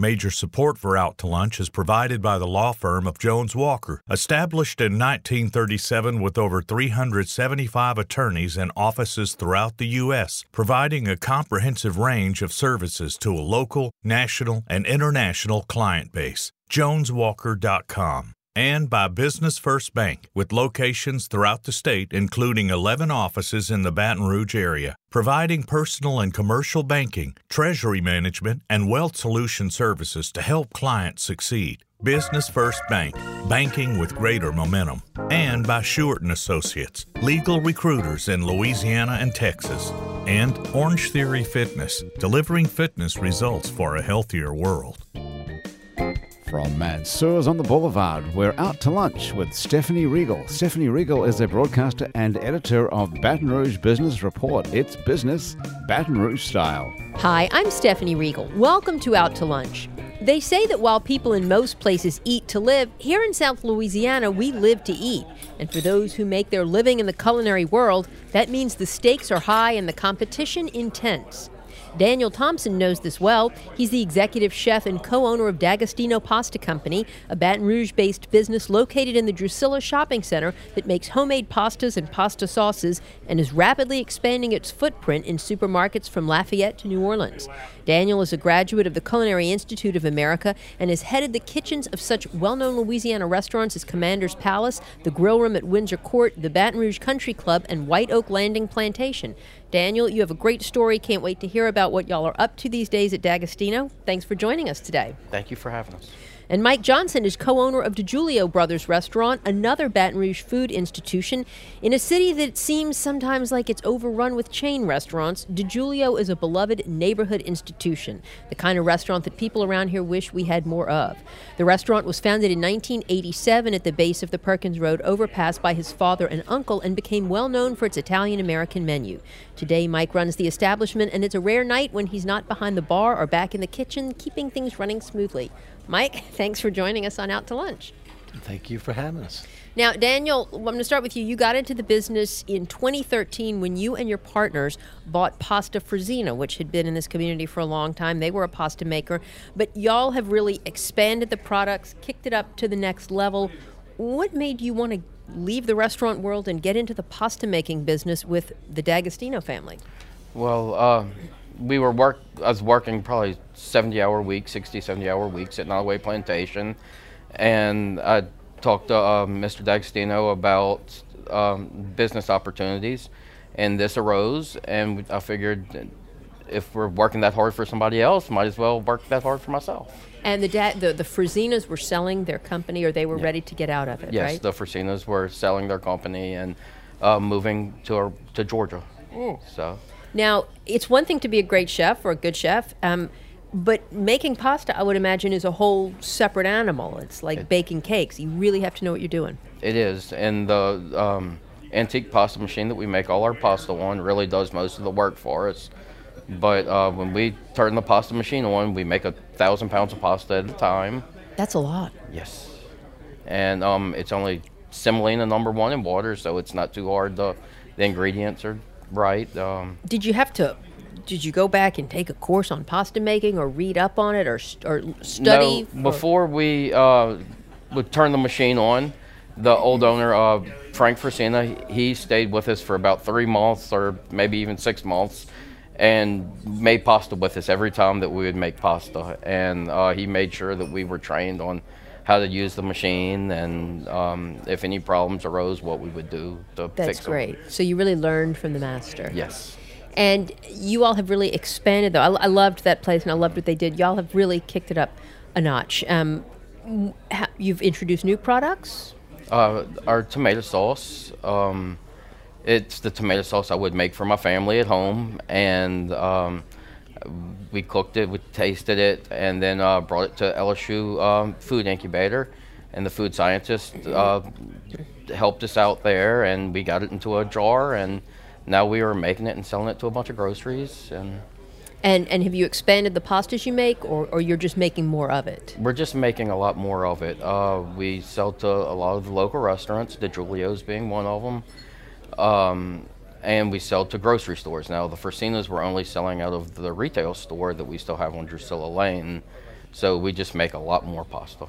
Major support for Out to Lunch is provided by the law firm of Jones Walker, established in 1937 with over 375 attorneys and offices throughout the U.S., providing a comprehensive range of services to a local, national, and international client base. JonesWalker.com and by Business First Bank, with locations throughout the state, including 11 offices in the Baton Rouge area, providing personal and commercial banking, treasury management, and wealth solution services to help clients succeed. Business First Bank, banking with greater momentum, and by Shewart Associates, legal recruiters in Louisiana and Texas, and Orange Theory Fitness, delivering fitness results for a healthier world. From Mansur's on the Boulevard, we're out to lunch with Stephanie Riegel. Stephanie Riegel is a broadcaster and editor of Baton Rouge Business Report. It's business Baton Rouge style. Hi, I'm Stephanie Riegel. Welcome to Out to Lunch. They say that while people in most places eat to live, here in South Louisiana, we live to eat. And for those who make their living in the culinary world, that means the stakes are high and the competition intense. Daniel Thompson knows this well. He's the executive chef and co owner of D'Agostino Pasta Company, a Baton Rouge based business located in the Drusilla Shopping Center that makes homemade pastas and pasta sauces and is rapidly expanding its footprint in supermarkets from Lafayette to New Orleans. Daniel is a graduate of the Culinary Institute of America and has headed the kitchens of such well known Louisiana restaurants as Commander's Palace, the Grill Room at Windsor Court, the Baton Rouge Country Club, and White Oak Landing Plantation. Daniel, you have a great story. Can't wait to hear about what y'all are up to these days at D'Agostino. Thanks for joining us today. Thank you for having us. And Mike Johnson is co owner of DiGiulio Brothers Restaurant, another Baton Rouge food institution. In a city that seems sometimes like it's overrun with chain restaurants, DiGiulio is a beloved neighborhood institution, the kind of restaurant that people around here wish we had more of. The restaurant was founded in 1987 at the base of the Perkins Road overpass by his father and uncle and became well known for its Italian American menu. Today, Mike runs the establishment, and it's a rare night when he's not behind the bar or back in the kitchen, keeping things running smoothly. Mike, thanks for joining us on Out to Lunch. Thank you for having us. Now, Daniel, I'm going to start with you. You got into the business in 2013 when you and your partners bought Pasta Frisina, which had been in this community for a long time. They were a pasta maker, but y'all have really expanded the products, kicked it up to the next level. What made you want to leave the restaurant world and get into the pasta making business with the D'Agostino family? Well, uh, we were work. I was working probably 70 hour weeks, 60, 70 hour weeks at Nottoway Plantation, and I talked to uh, Mr. D'Agostino about um, business opportunities, and this arose, and I figured if we're working that hard for somebody else, might as well work that hard for myself. And the da- the, the Frisinas were selling their company, or they were yeah. ready to get out of it. Yes, right? the Frisinas were selling their company and uh, moving to to Georgia. Mm. So now it's one thing to be a great chef or a good chef. Um, but making pasta, I would imagine, is a whole separate animal. It's like it, baking cakes. You really have to know what you're doing. It is, and the um, antique pasta machine that we make all our pasta on really does most of the work for us. But uh, when we turn the pasta machine on, we make a thousand pounds of pasta at a time. That's a lot. Yes, and um, it's only semolina number one in water, so it's not too hard. The, the ingredients are right. Um, Did you have to did you go back and take a course on pasta making or read up on it or, or study? No, before we uh, would turn the machine on, the old owner, uh, Frank Frisina, he stayed with us for about three months or maybe even six months and made pasta with us every time that we would make pasta. And uh, he made sure that we were trained on how to use the machine and um, if any problems arose, what we would do to That's fix them. That's great. So you really learned from the master. Yes. And you all have really expanded, though. I, I, loved that place and I loved what they did. Y'all have really kicked it up a notch. Um, you've introduced new products? Uh, our tomato sauce. Um, it's the tomato sauce I would make for my family at home. And um, we cooked it, we tasted it, and then uh, brought it to LSU um, Food Incubator. And the food scientist uh, helped us out there, and we got it into a jar and now we are making it and selling it to a bunch of groceries and and and have you expanded the pastas you make or, or you're just making more of it? We're just making a lot more of it. Uh, we sell to a lot of local restaurants DiGiulio's being one of them um, and we sell to grocery stores now the Frisinas were only selling out of the retail store that we still have on Drusilla Lane So we just make a lot more pasta.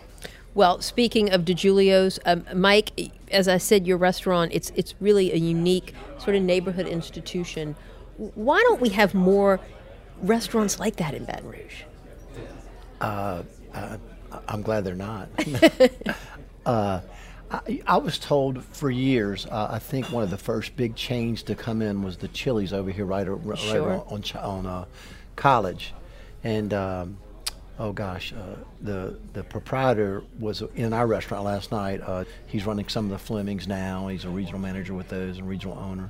Well, speaking of DiGiulio's, um, Mike, as I said, your restaurant, it's, it's really a unique sort of neighborhood institution. Why don't we have more restaurants like that in Baton Rouge? Uh, uh, I'm glad they're not. uh, I, I, was told for years. Uh, I think one of the first big chains to come in was the Chili's over here, right, right sure. on on uh, College, and um, oh gosh, uh, the the proprietor was in our restaurant last night. Uh, he's running some of the Flemings now. He's a regional manager with those and regional owner,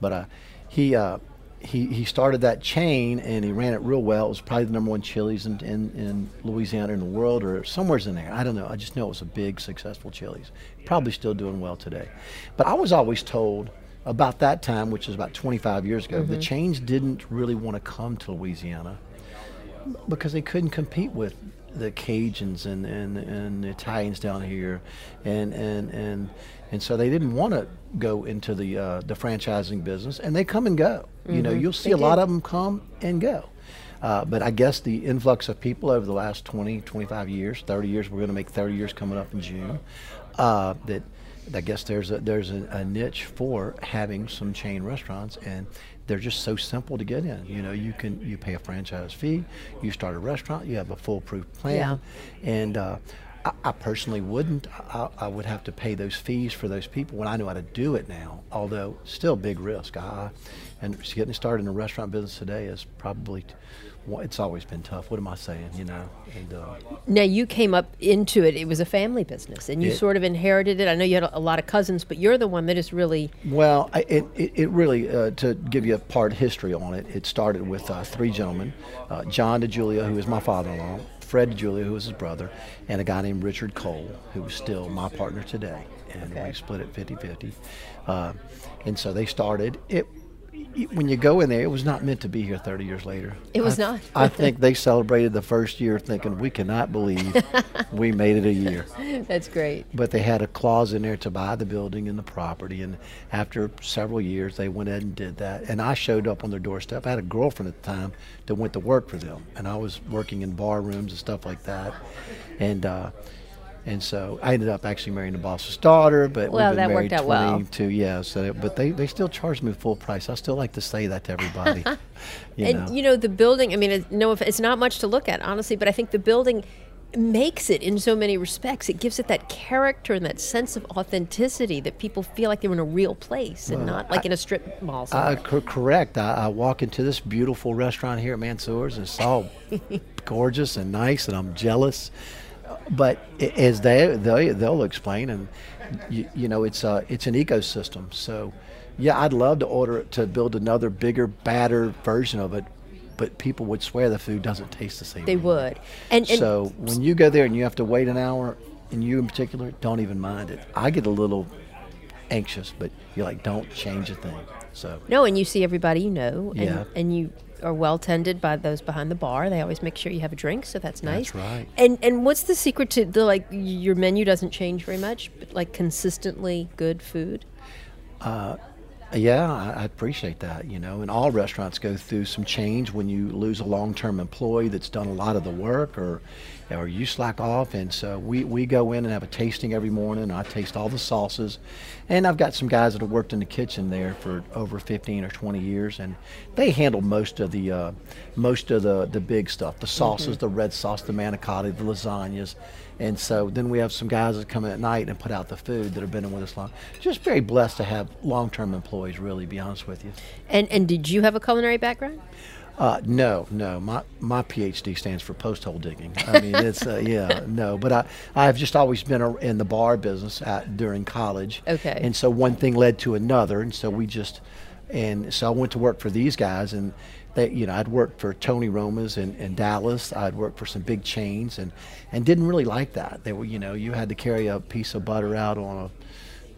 but uh, he he, he started that chain and he ran it real well. It was probably the number one Chili's in, in, in Louisiana in the world or somewhere's in there. I don't know. I just know it was a big, successful Chili's. Probably still doing well today. But I was always told about that time, which is about 25 years ago, mm-hmm. the chains didn't really want to come to Louisiana because they couldn't compete with the Cajuns and, and, and the Italians down here, and and and and so they didn't want to go into the uh, the franchising business, and they come and go. Mm-hmm. You know, mm-hmm. you'll see they a lot of them come and go. Uh, but I guess the influx of people over the last 20, 25 years, 30 years, we're going to make 30 years coming up in June, uh, that I guess there's a, there's a, a, niche for having some chain restaurants, and they're just so simple to get in. You know, you can you pay a franchise fee, you start a restaurant, you have a foolproof plan, yeah. and uh, I, I, personally wouldn't. I, I, would have to pay those fees for those people when I know how to do it now. Although still big risk. I, and getting started in the restaurant business today is probably. it's always been tough. What am I saying? You know. And, uh, now you came up into it. It was a family business, and you it, sort of inherited it. I know you had a, lot of cousins, but you're the one that is really. Well, it it, it really uh, to give you a part history on it. It started with uh, three gentlemen, uh, John DiGiulio, who is my father-in-law, Fred Julia, who was his brother, and a guy named Richard Cole, who is still my partner today. And okay. we split it 50 50. Uh, and so they started. It when you go in there, it was not meant to be here 30 years later. It was I, not. I think they celebrated the first year thinking, we cannot believe we made it a year. That's great. But they had a clause in there to buy the building and the property. And after several years, they went ahead and did that. And I showed up on their doorstep. I had a girlfriend at the time that went to work for them. And I was working in bar rooms and stuff like that. And, uh, and so I ended up actually marrying the boss's daughter, but well, we've been that married worked out well. yeah. So, but they, they still charge me full price. I still like to say that to everybody. you and know. you know the building. I mean, it's, no, it's not much to look at, honestly, but I think the building makes it in so many respects. It gives it that character and that sense of authenticity that people feel like they're in a real place and well, not like I, in a strip mall. Uh, co- correct. I, I, walk into this beautiful restaurant here at Mansur's and it's all gorgeous and nice, and I'm jealous but as they, they they'll explain, and you, you know it's uh, it's an ecosystem. So yeah, I'd love to order it to build another bigger, badder version of it, but people would swear the food doesn't taste the same. They anymore. would. And, and so when you go there and you have to wait an hour, and you in particular don't even mind it. I get a little anxious, but you're like, don't change a thing. So no, and you see everybody you know, and, yeah. and you are well tended by those behind the bar. They always make sure you have a drink, so that's nice. That's right. And and what's the secret to the like your menu doesn't change very much, but like consistently good food? Uh, yeah, I, I appreciate that. You know, and all restaurants go through some change when you lose a long-term employee that's done a lot of the work, or or you slack off. And so we, we go in and have a tasting every morning. I taste all the sauces, and I've got some guys that have worked in the kitchen there for over 15 or 20 years, and they handle most of the uh, most of the the big stuff, the sauces, mm-hmm. the red sauce, the manicotti, the lasagnas. And so then we have some guys that come in at night and put out the food that have been in with us long. Just very blessed to have long-term employees, really, be honest with you. And and did you have a culinary background? Uh, no, no. My my PhD stands for post hole digging. I mean, it's uh, yeah, no. But I I've just always been a, in the bar business at, during college. Okay. And so one thing led to another, and so we just, and so I went to work for these guys, and they, you know, I'd worked for Tony Roma's in, in Dallas. I'd worked for some big chains, and and didn't really like that. They were, you know, you had to carry a piece of butter out on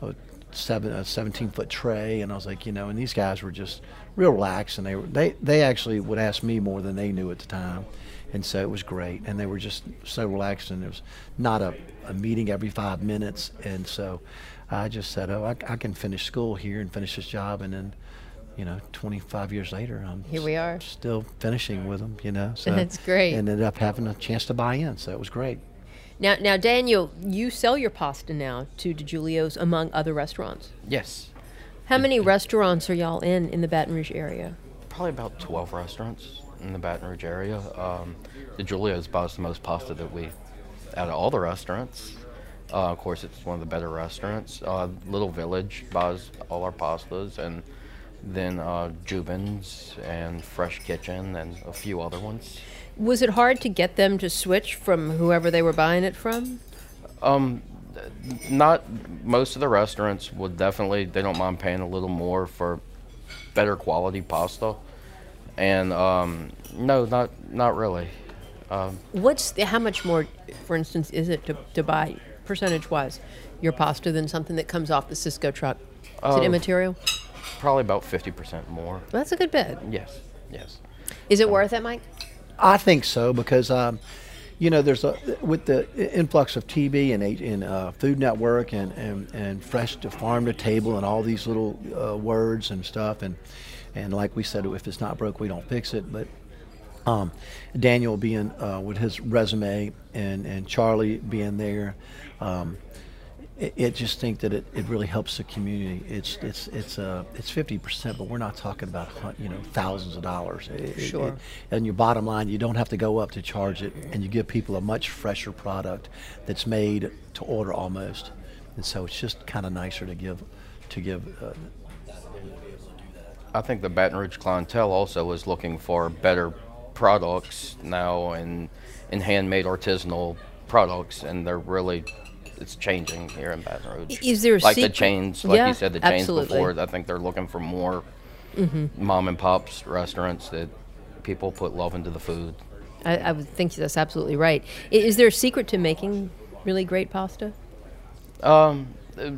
a, a seven a 17 foot tray, and I was like, you know, and these guys were just real relaxed, and they were they they actually would ask me more than they knew at the time, and so it was great, and they were just so relaxed, and it was not a, a meeting every five minutes, and so I just said, oh, I, I can finish school here and finish this job, and then you know, 25 years later, I'm Here we are. still finishing with them. You know, so That's great. And ended up having a chance to buy in, so it was great. Now, now, Daniel, you sell your pasta now to DiGiulio's among other restaurants. Yes, How many restaurants are y'all in in the Baton Rouge area? probably about 12 restaurants in the Baton Rouge area. Um, DiGiulio's buys the most pasta that we, out of all the restaurants. Uh, of course, it's one of the better restaurants. Uh, Little Village buys all our pastas, and then uh, Jubin's and Fresh Kitchen and a few other ones. Was it hard to get them to switch from whoever they were buying it from? Um, not most of the restaurants would definitely they don't mind paying a little more for better quality pasta, and um, no, not not really. Um, What's the, how much more, for instance, is it to, to buy percentage wise your pasta than something that comes off the Sysco truck? Is it Uh, immaterial? Probably about fifty percent more. That's a good bit. Yes, yes. Is it worth it, Mike? I think so because, um, you know, there's a with the influx of TV and H- and uh, Food Network and, and, and fresh to farm to table and all these little uh, words and stuff and and like we said, if it's not broke, we don't fix it. But um, Daniel being uh, with his resume and and Charlie being there. Um, it, it just think that it, it really helps the community. It's it's it's uh it's fifty percent, but we're not talking about you know thousands of dollars. It- it- Sure. it- and your bottom line, you don't have to go up to charge it, and you give people a much fresher product that's made to order almost. And so it's just kind of nicer to give to give. Uh, I think the Baton Rouge clientele also is looking for better products now and and handmade artisanal products, and they're really it's changing here in Baton Rouge. Is there a like the secret- chains, like Yeah, you said, the chains absolutely. Mm-hmm. before? I think they're looking for more mom and pops restaurants that people put love into the food. I, I would think that's absolutely right. Is there a secret to making really great pasta? Um, uh,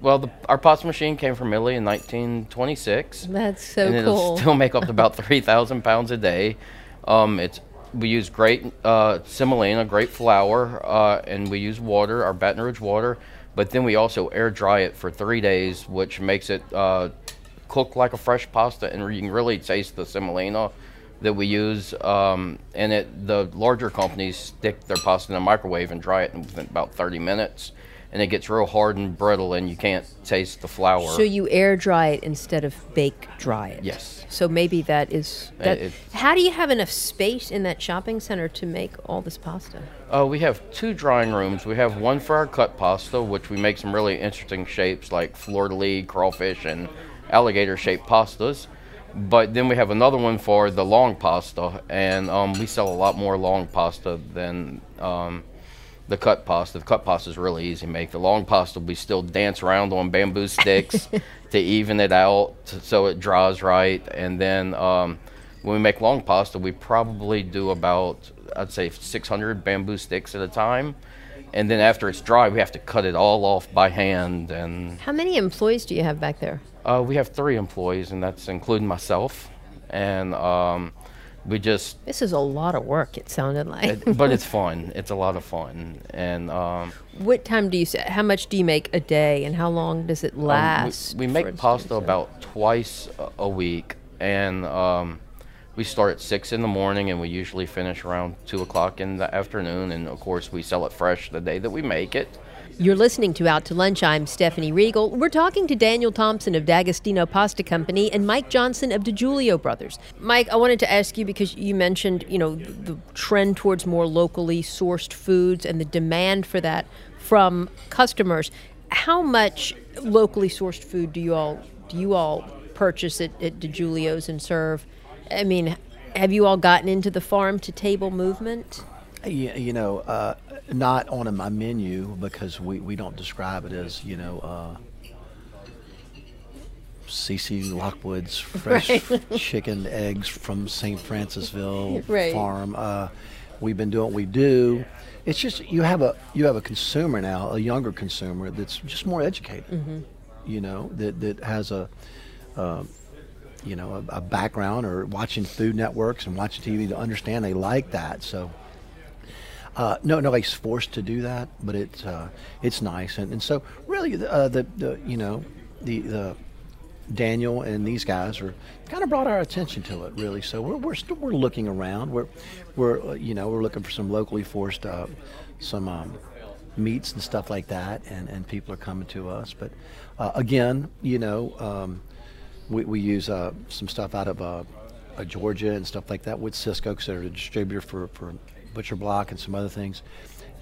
well, the, our pasta machine came from Italy in 1926. That's so and it'll cool. still make up to about 3,000 pounds a day. Um, it's we use great uh, semolina, great flour, uh, and we use water, our Baton Rouge water. But then we also air dry it for three days, which makes it uh, cook like a fresh pasta, and you can really taste the semolina that we use. Um, and it the larger companies stick their pasta in a microwave and dry it in about 30 minutes, and it gets real hard and brittle, and you can't taste the flour. So you air dry it instead of bake dry it. Yes. So maybe that is that. it- how do you have enough space in that shopping center to make all this pasta? Uh, we have two drying rooms. We have one for our cut pasta, which we make some really interesting shapes like fleur de lis, crawfish, and alligator shaped pastas. But then we have another one for the long pasta, and um, we sell a lot more long pasta than um, the cut pasta. The cut pasta is really easy to make. The long pasta we still dance around on bamboo sticks to even it out so it dries right. And then um, when we make long pasta, we probably do about I'd say 600 bamboo sticks at a time. And then after it's dry, we have to cut it all off by hand. And How many employees do you have back there? uh, we have three employees, and that's including myself. And um, we just This is a lot of work. It sounded like. it, but it's fun. It's a lot of fun, and um, what time do you? How much do you make a day, and how long does it um, we- last? we, make instance? pasta about twice a- a week, and um, we start at six in the morning, and we usually finish around two o'clock in the afternoon. And of course, we sell it fresh the day that we make it. You're listening to Out to Lunch. I'm Stephanie Riegel. We're talking to Daniel Thompson of D'Agostino Pasta Company and Mike Johnson of DiGiulio Brothers. Mike, I wanted to ask you because you mentioned, you know, the trend towards more locally sourced foods and the demand for that from customers. How much locally sourced food do you all do you all purchase at, at DiGiulio's and serve? I mean, have you all gotten into the farm to table movement? You, you know, uh, not on my menu because we, we don't describe it as you know. Uh, CC Lockwood's fresh chicken eggs from St. Francisville Right. farm. Uh, we've been doing what we do. It's just you have a you have a consumer now, a younger consumer that's just more educated. You know that that has a uh, you know a, a background or watching Food Networks and watching TV to understand they like that. So uh, no, nobody's forced to do that, but it's uh, it's nice, and, and so really uh, the, the you know the the Daniel and these guys are kind of brought our attention to it, really. So we're we're still we're looking around. We're we're uh, you know we're looking for some locally forced uh, some um, meats and stuff like that, and and people are coming to us. But uh, again, you know, um, we we use some stuff out of Georgia and stuff like that with Sysco because they're a distributor for for Butcher Block and some other things.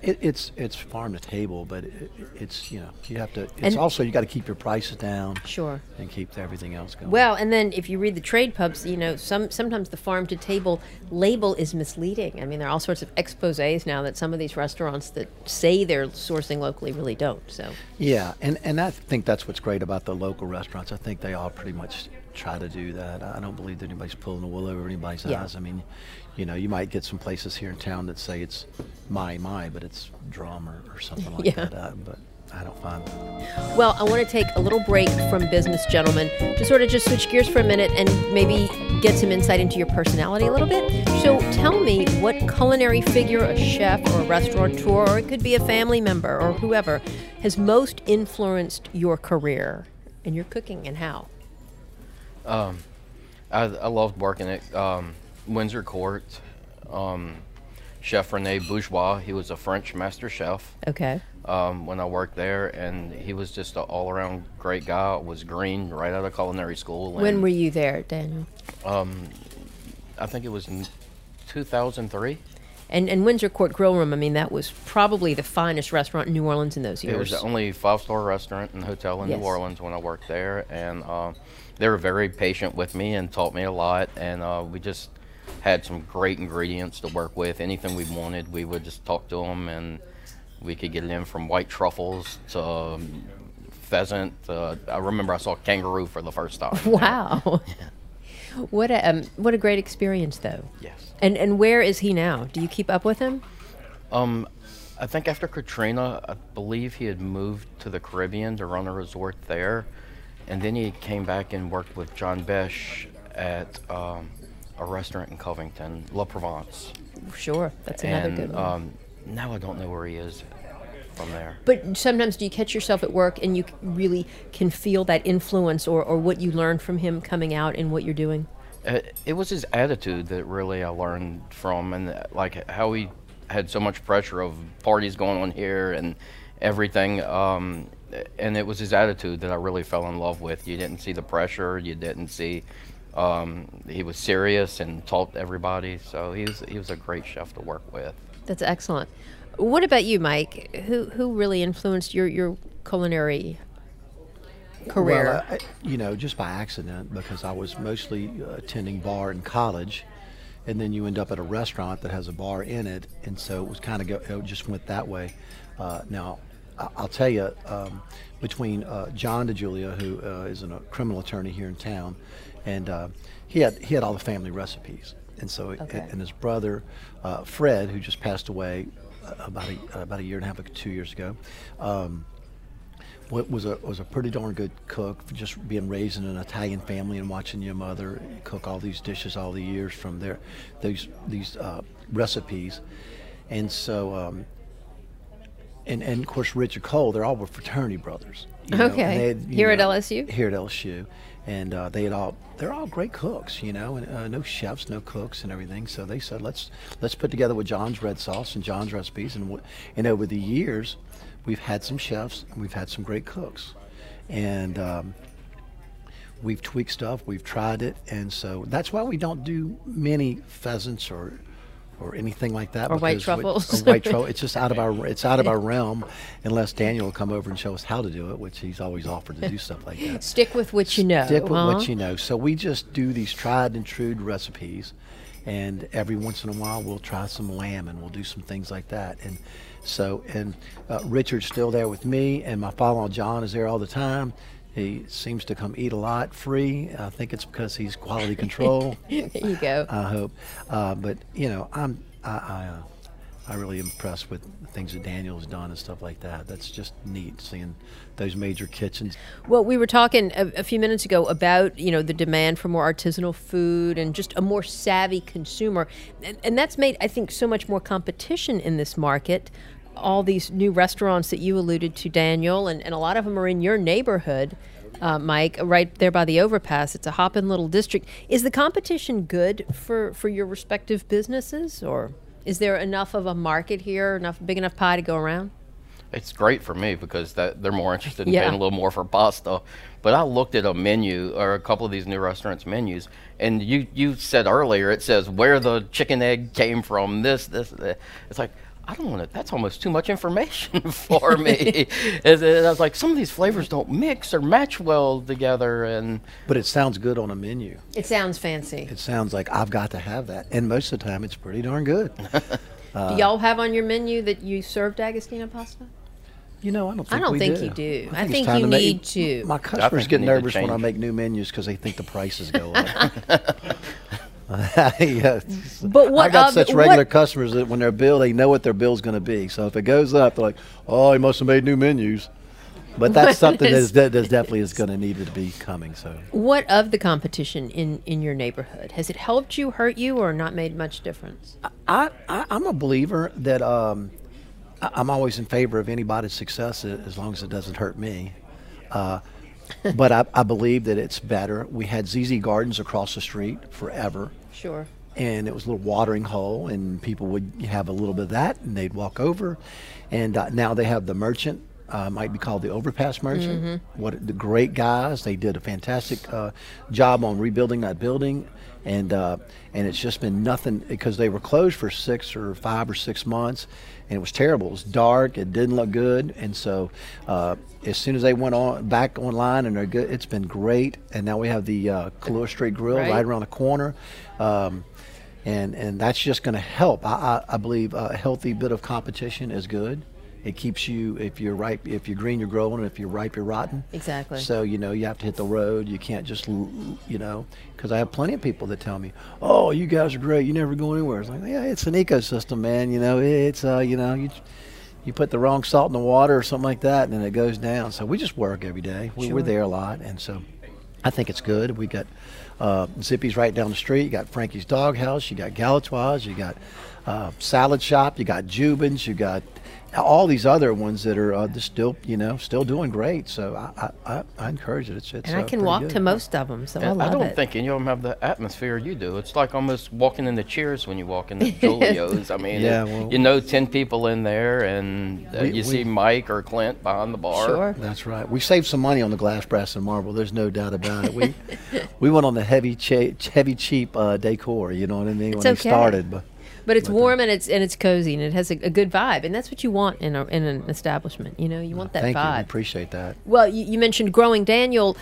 It, it's it's farm to table, but it, it's you know you have to. It's And- also you got to keep your prices down. Sure. And keep everything else going. Well, and then if you read the trade pubs, you know, some sometimes the farm to table label is misleading. I mean, there are all sorts of exposés now that some of these restaurants that say they're sourcing locally really don't. So, Yeah, and, and I think that's what's great about the local restaurants. I think they all pretty much try to do that. I don't believe that anybody's pulling the wool over anybody's Yeah. eyes. I mean, you know, you might get some places here in town that say it's my my, but it's drum or, or something like Yeah. that. Uh, but I don't find that. well, I want to take a little break from business, gentlemen, to sort of just switch gears for a minute and maybe get some insight into your personality a little bit. So, tell me what culinary figure, a chef or a restaurateur, or it could be a family member or whoever, has most influenced your career and your cooking and how. Um, I, I loved working at um, Windsor Court. Um, chef Rene Bajeux, he was a French master chef Okay. um, when I worked there, and he was just an all-around great guy. Was green right out of culinary school. When were you there, Daniel? I think it was in 2003. And and Windsor Court Grill Room, I mean, that was probably the finest restaurant in New Orleans in those years. It was the only five-star restaurant and hotel in Yes. New Orleans when I worked there, and uh, they were very patient with me and taught me a lot. And uh, we just had some great ingredients to work with. Anything we wanted, we would just talk to them, and we could get it in from white truffles to um, pheasant. Uh, I remember I saw kangaroo for the first time. Wow. what a um, what a great experience, though. Yes. And and where is he now? Do you keep up with him? Um, I think after Katrina, I believe he had moved to the Caribbean to run a resort there, and then he came back and worked with John Besh at um, a restaurant in Covington, La Provence. Sure, that's another and good one. um, now I don't know where he is from there. but sometimes do you catch yourself at work and you really can feel that influence or, or what you learned from him coming out in what you're doing? Uh, it was his attitude that really I learned from, and uh, like how he had so much pressure of parties going on here and everything. Um, and it was his attitude that I really fell in love with. You didn't see the pressure. You didn't see. Um, he was serious and taught everybody. So he was he was a great chef to work with. That's excellent. What about you, Mike? Who who really influenced your your culinary career? Well, I, you know, just by accident because I was mostly uh, attending bar in college, and then you end up at a restaurant that has a bar in it, and so it was kind of go, it just went that way. Uh, now, I- I'll tell you, um, between uh, John DiGiulio, who uh, is a criminal attorney here in town, and uh, he had he had all the family recipes, and so Okay. and his brother uh, Fred, who just passed away uh, about a, about a year and a half, two years ago. Um, wa- was a was a pretty darn good cook. Just being raised in an Italian family and watching your mother cook all these dishes all the years from their these these uh, recipes, and so. Um, and, and of course, Richard Cole, they're all were fraternity brothers. you know, Okay. had, you Here at LSU? Here at LSU, and uh, they had all they're all great cooks, you know, and uh, no chefs, no cooks, and everything. So they said, let's let's put together with John's red sauce and John's recipes, and w- and over the years, we've had some chefs, and we've had some great cooks, and. Um, We've tweaked stuff, we've tried it, and so that's why we don't do many pheasants or or anything like that. Or white because we- truffles. or white truffle. It's just out of our it's out of our realm, unless Daniel will come over and show us how to do it, which he's always offered to do stuff like that. Stick with what you know. Stick with huh? what you know. So we just do these tried and true recipes, and every once in a while we'll try some lamb and we'll do some things like that. And so, and uh, Richard's still there with me, and my father-in-law John is there all the time. He seems to come eat a lot free. I think it's because he's quality control. There you go. I hope. Uh, but you know, I'm I I, uh, I really impressed with the things that Daniel's done and stuff like that. That's just neat seeing those major kitchens. Well, we were talking a, a few minutes ago about you know the demand for more artisanal food and just a more savvy consumer, and, and that's made I think so much more competition in this market. All these new restaurants that you alluded to, Daniel, and, and a lot of them are in your neighborhood. uh, Mike, right there by the overpass. It's a hopping little district. Is the competition good for, for your respective businesses, or is there enough of a market here, enough big enough pie to go around? It's great for me because that they're more interested in Yeah. paying a little more for pasta. But I looked at a menu or a couple of these new restaurants' menus, and you you said earlier it says where the chicken egg came from. This this. that. It's like I don't want to. That's almost too much information for me. and then I was like, some of these flavors don't mix or match well together, and But it sounds good on a menu. It sounds fancy. It sounds like I've got to have that, and most of the time it's pretty darn good. Uh, do y'all have on your menu that you serve D'Agostino pasta? You know, I don't I don't we think do. you do. I it's think you make- need to. My customers get we need to nervous when I make new menus because they think the prices go up. yeah. But what I got of- such regular what- customers that when their bill, they know what their bill's going to be. So if it goes up, they're like, "Oh, he must have made new menus." But that's something is- that's, that that definitely is going to need to be coming. So What of the competition in, in your neighborhood? Has it helped you, hurt you, or not made much difference? I, I I'm a believer that um, I- I'm always in favor of anybody's success as long as it doesn't hurt me. Uh, but I, I believe that it's better. We had ZZ Gardens across the street forever, Sure. and it was a little watering hole, and people would have a little bit of that, and they'd walk over. And uh, now they have the Merchant, uh, might be called the Overpass Merchant. What the great guys! They did a fantastic uh, job on rebuilding that building, and uh, and it's just been nothing because they were closed for six or five or six months, and it was terrible. It was dark. It didn't look good, and so uh, as soon as they went on back online and they're good, it's been great. And now we have the uh, Kalurah Street Grill Right. right around the corner. Um, and and that's just going to help. I, I, I believe a healthy bit of competition is good. It keeps you if you're ripe, if you're green, you're growing. and If you're ripe, you're rotten. Exactly. So you know you have to hit the road. You can't just you know because I have plenty of people that tell me, "Oh, you guys are great. You never go anywhere." It's like, yeah, it's an ecosystem, man. You know, it's uh, you know you. You put the wrong salt in the water or something like that, and then it goes down. So we just work every day. We, We're there a lot, and so I think it's good. We got uh, Zippy's right down the street. You got Frankie's Doghouse. You got Galatoire's. You got uh, Salad Shop. You got Jubin's. You got all these other ones that are uh, just still, you know, still doing great. So I, I, I, I encourage it. It's, it's And I uh, can pretty walk good. to most of them, so I And love I don't it. think any of them have the atmosphere you do. It's like almost walking in the Cheers when you walk into Julio's. I mean, Yeah, it- well- you know, ten people in there, and uh, We- you we- see Mike or Clint behind the bar. Sure. That's right. We saved some money on the glass, brass, and marble. There's no doubt about it. We we went on the heavy, cha- heavy, cheap uh, decor. You know what I mean? It's when okay. we started, but But it's warm and it's and it's cozy and it has a, a good vibe, and that's what you want in a, in an establishment. You know, you want that thank you. We appreciate that. Well, you, you mentioned growing Daniel.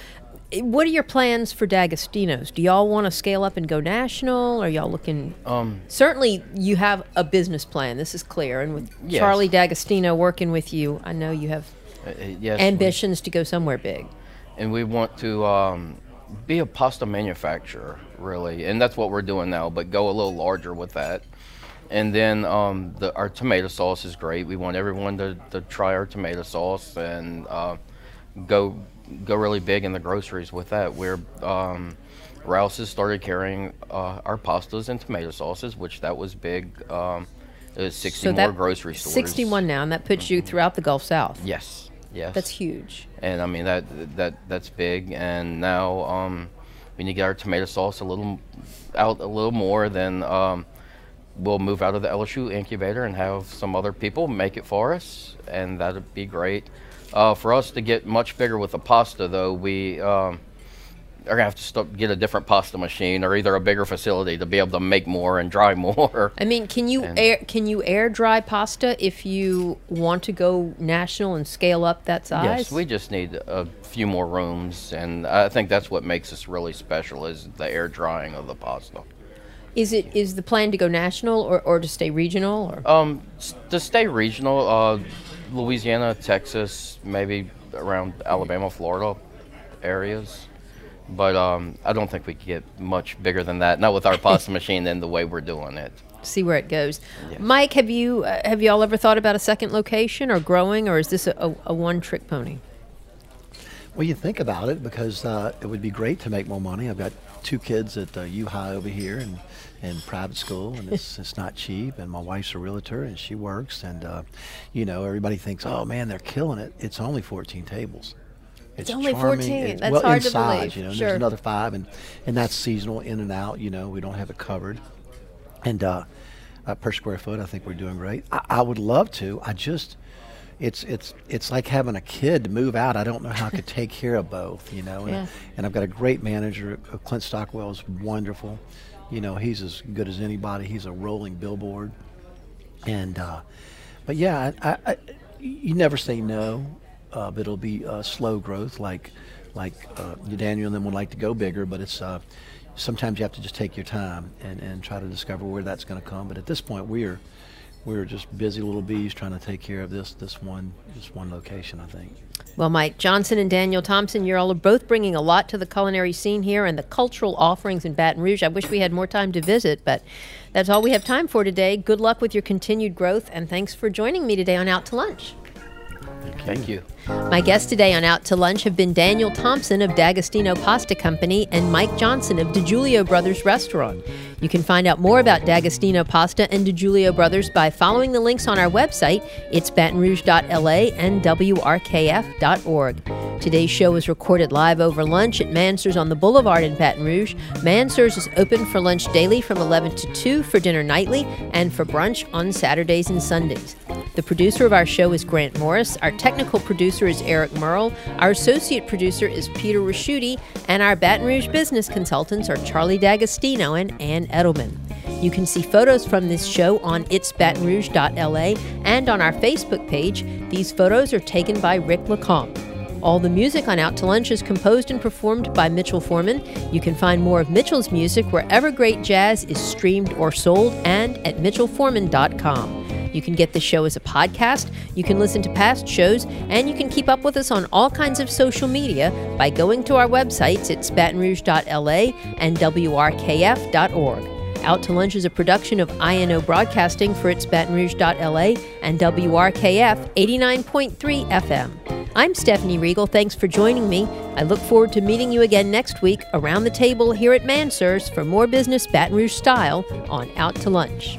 Eh, What are your plans for D'Agostino's? Do y'all want to scale up and go national? Are y'all looking? Um, Certainly, you have a business plan. This is clear, and with Yes. Charlie D'Agostino working with you, I know you have uh, uh, yes, we- ambitions to go somewhere big. and we want to um, be a pasta manufacturer, really, and that's what we're doing now. But go a little larger with that. And then um, the, our tomato sauce is great. We want everyone to, to try our tomato sauce and uh, go go really big in the groceries with that. We're um, Rouse has started carrying uh, our pastas and tomato sauces, which that was big. Um, there's 60 more grocery stores. 61 now, and that puts you throughout the Gulf South. Yes, yes. That's huge. and I mean that that that's big. And now um, we need to get our tomato sauce a little out a little more. than. um, we'll move out of the LSU incubator and have some other people make it for us, and that'd be great. Uh, for us to get much bigger with the pasta, though, we um, are gonna have to get a different pasta machine or either a bigger facility to be able to make more and dry more. I mean, can you And- air can you air dry pasta if you want to go national and scale up that size? Yes, we just need a few more rooms, and I think that's what makes us really special is the air drying of the pasta. Is it is the plan to go national or, or to stay regional or? Um, to stay regional, uh, Louisiana, Texas, maybe around Alabama, Florida areas. But um, I don't think we could get much bigger than that. Not with our pasta machine and the way we're doing it. see where it goes. Mike, have you uh, have y'all ever thought about a second location or growing, or is this a, a, a one trick pony? Well, you think about it because uh, it would be great to make more money. I've got two kids at uh, U High over here and in private school, and it's it's not cheap. And my wife's a realtor, and she works. And uh, you know, everybody thinks, oh man, they're killing it. It's only 14 tables, It's, only charming. 14. It's, That's well, hard in to size, believe. You know, Sure. there's another five, and and that's seasonal, in and out. You know, we don't have it covered, and uh, uh, per square foot, I think we're doing great. I, I would love to. I just, it's it's it's like having a kid move out. I don't know how I could take care of both. You know, and, Yeah. and I've got a great manager. Uh, Clint Stockwell is wonderful. You know, he's as good as anybody. He's a rolling billboard, and uh, but yeah, I, I, you never say no, uh, but it'll be uh, slow growth, like like uh, Daniel and them would like to go bigger, but it's uh, sometimes you have to just take your time and, and try to discover where that's going to come. But at this point, we're we're just busy little bees trying to take care of this this one this one location. I think. Well, Mike Johnson and Daniel Thompson, you're all both bringing a lot to the culinary scene here and the cultural offerings in Baton Rouge. I wish we had more time to visit, but that's all we have time for today. Good luck with your continued growth, and thanks for joining me today on Out to Lunch. Thank you. My guests today on Out to Lunch have been Daniel Thompson of D'Agostino Pasta Company and Mike Johnson of DiGiulio Brothers Restaurant. You can find out more about D'Agostino Pasta and DiGiulio Brothers by following the links on our website. It's batonrouge.la and wrkf.org. Today's show was recorded live over lunch at Mansurs on the Boulevard in Baton Rouge. Mansurs is open for lunch daily from 11 to 2, for dinner nightly, and for brunch on Saturdays and Sundays. The producer of our show is Grant Morris. Our technical producer is Eric Merle. Our associate producer is Peter Ricchiuti. And our Baton Rouge business consultants are Charlie D'Agostino and Ann Edelman. You can see photos from this show on itsbatonrouge.la and on our Facebook page. These photos are taken by Rick Lacombe. All the music on Out to Lunch is composed and performed by Mitchell Foreman. You can find more of Mitchell's music wherever great jazz is streamed or sold and at mitchellforeman.com. You can get the show as a podcast, you can listen to past shows, and you can keep up with us on all kinds of social media by going to our websites. It's batonrouge.la and wrkf.org. Out to Lunch is a production of INO Broadcasting for its Baton Rouge.la and WRKF 89.3 FM. I'm Stephanie Riegel. Thanks for joining me. I look forward to meeting you again next week around the table here at Mansurs for more business Baton Rouge style on Out to Lunch.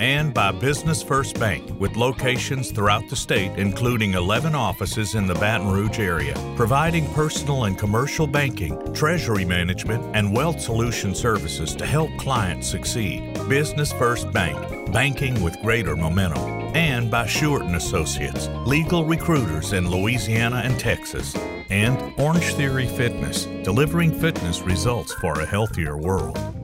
And by Business First Bank, with locations throughout the state, including 11 offices in the Baton Rouge area, providing personal and commercial banking, treasury management, and wealth solution services to help clients succeed. Business First Bank, banking with greater momentum. And by Short Associates, legal recruiters in Louisiana and Texas. And Orange Theory Fitness, delivering fitness results for a healthier world.